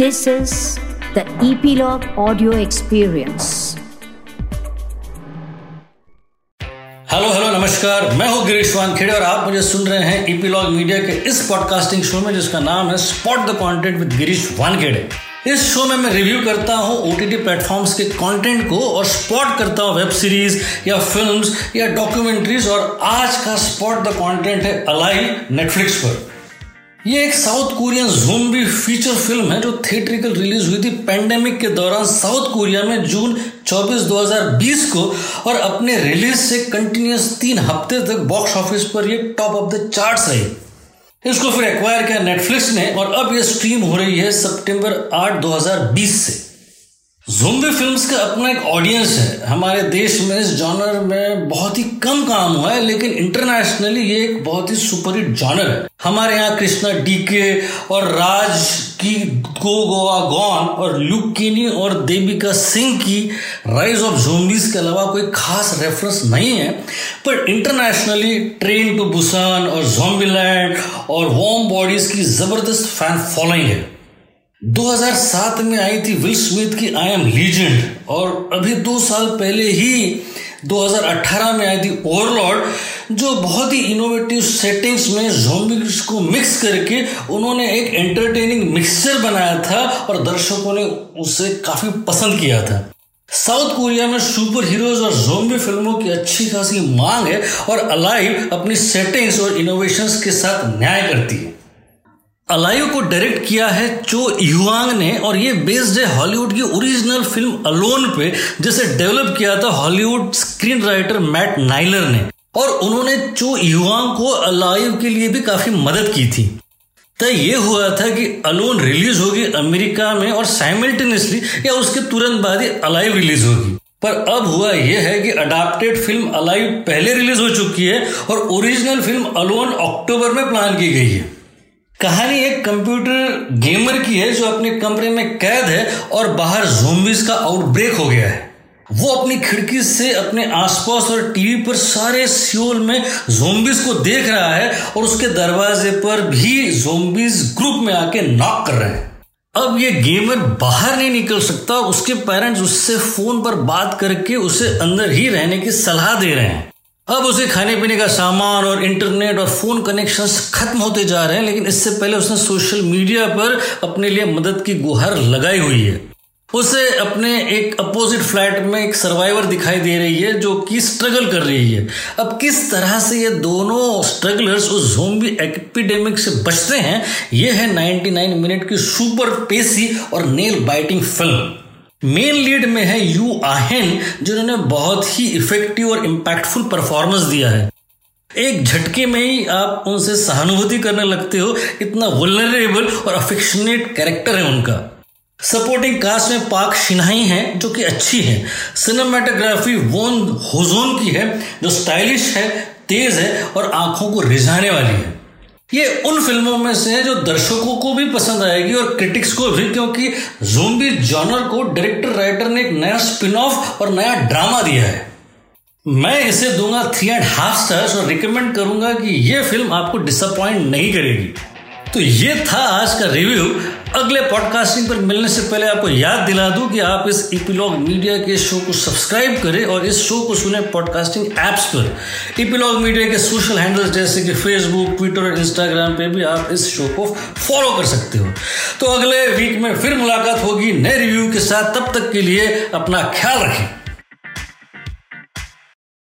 This is the Epilogue Audio Experience. Hello hello नमस्कार मैं हूँ गिरीश वानखेड़े और आप मुझे सुन रहे हैं ईपीलॉग मीडिया के इस पॉडकास्टिंग शो में जिसका नाम है spot the content with Girish Wankhede. इस शो में मैं रिव्यू करता हूँ ओटीटी प्लेटफॉर्म्स के कंटेंट को और स्पॉट करता हूँ वेब सीरीज़ या फिल्म्स या डॉक्यूमेंट्रीज और आज का स्पॉट द कंटेंट है अलाई नेटफ्लिक्स पर। ये एक South Korean zombie feature film है जो थिएट्रिकल रिलीज़ हुई थी पेंडेमिक के दौरान साउथ कोरिया में जून 24 2020 को और अपने रिलीज़ से कंटिन्यूस तीन हफ़्ते तक बॉक्स ऑफ़िस पर ये टॉप ऑफ़ द चार्ट्स रही। इसको फिर एक्वायर किया नेटफ्लिक्स ने और अब ये स्ट्रीम हो रही है सितंबर 8 2020 से। जोम्बी फिल्म्स का अपना एक ऑडियंस है। हमारे देश में इस जॉनर में बहुत ही कम काम हुआ है, लेकिन इंटरनेशनली ये एक बहुत ही सुपर हिट जॉनर है। हमारे यहाँ कृष्णा डीके और राज की गो गोवा गॉन और लुक किनी और देविका सिंह की राइज ऑफ़ जोम्बीज के अलावा कोई खास रेफरेंस नहीं है। पर इंटरनेशनली ट्रेन टू बुसान और जोम्बीलैंड और वॉर्म बॉडीज की ज़बरदस्त फ़ैन फॉलोइंग है। 2007 में आई थी विल स्मिथ की आई एम लीजेंड और अभी दो साल पहले ही 2018 में आई थी ओवरलॉर्ड जो बहुत ही इनोवेटिव सेटिंग्स में जोम्बिस को मिक्स करके उन्होंने एक एंटरटेनिंग मिक्सचर बनाया था और दर्शकों ने उसे काफ़ी पसंद किया था। साउथ कोरिया में सुपर हीरोज और जोम्बी फ़िल्मों की अच्छी खासी मांग है और अलाइव अपनी सेटिंग्स और इनोवेशंस के साथ न्याय करती है। अलाइव को डायरेक्ट किया है चो युआंग ने और ये बेस्ड है हॉलीवुड की ओरिजिनल फ़िल्म अलोन पे, जिसे डेवलप किया था Hollywood screenwriter Matt Naylor ने। और उन्होंने चो युआंग को अलाइव के लिए भी काफ़ी मदद की थी। तो ये हुआ था कि अलोन रिलीज़ होगी अमेरिका में और साइमल्टेनियसली या उसके तुरंत बाद ही अलाइव रिलीज़ होगी। पर अब हुआ यह है कि अडाप्टेड फ़िल्म अलाइव पहले रिलीज़ हो चुकी है और ओरिजिनल फ़िल्म अलोन अक्टूबर में प्लान की गई है। कहानी एक कंप्यूटर गेमर की है जो अपने कमरे में कैद है और बाहर जोम्बिस का आउटब्रेक हो गया है। वो अपनी खिड़की से अपने आसपास और टीवी पर सारे सियोल में जोम्बिस को देख रहा है और उसके दरवाजे पर भी जोम्बिस ग्रुप में आके नॉक कर रहे हैं। अब ये गेमर बाहर नहीं निकल सकता, उसके पेरेंट्स उससे फ़ोन पर बात करके उसे अंदर ही रहने की सलाह दे रहे हैं। अब उसे खाने पीने का सामान और इंटरनेट और फ़ोन कनेक्शन खत्म होते जा रहे हैं, लेकिन इससे पहले उसने सोशल मीडिया पर अपने लिए मदद की गुहार लगाई हुई है। उसे अपने एक अपोजिट फ्लैट में एक सर्वाइवर दिखाई दे रही है, जो कि स्ट्रगल कर रही है। अब किस तरह से ये दोनों स्ट्रगलर्स उस जोम्बी एपिडेमिक से बचते हैं, ये है 99 मिनट की सुपर पेसी और nail biting film main lead में है यू आहेन, जिन्होंने बहुत ही इफ़ेक्टिव और इम्पैक्टफुल परफॉर्मेंस दिया है। एक झटके में ही आप उनसे सहानुभूति करने लगते हो, इतना वुलनरेबल और अफेक्शनेट कैरेक्टर है उनका। सपोर्टिंग कास्ट में पाक शिनाई है, जो कि अच्छी है। सिनेमाटोग्राफी वोन होजोन की है, जो स्टाइलिश है, तेज है और आँखों को रिझाने वाली है। ये उन फ़िल्मों में से है जो दर्शकों को भी पसंद आएगी और क्रिटिक्स को भी, क्योंकि जोम्बी जॉनर को डायरेक्टर राइटर ने एक नया स्पिन ऑफ़ और नया ड्रामा दिया है। मैं इसे दूँगा थ्री एंड हाफ़ स्टार्स और रिकमेंड करूँगा कि यह फ़िल्म आपको डिसअपॉइंट नहीं करेगी। तो ये था आज का रिव्यू। अगले पॉडकास्टिंग पर मिलने से पहले आपको याद दिला दूँ कि आप इस इपिलॉग मीडिया के शो को सब्सक्राइब करें और इस शो को सुने पॉडकास्टिंग ऐप्स पर। इपिलॉग मीडिया के सोशल हैंडल्स जैसे कि फेसबुक ट्विटर और इंस्टाग्राम पे भी आप इस शो को फॉलो कर सकते हो। तो अगले वीक में फिर मुलाकात होगी नए रिव्यू के साथ। तब तक के लिए अपना ख्याल रखें।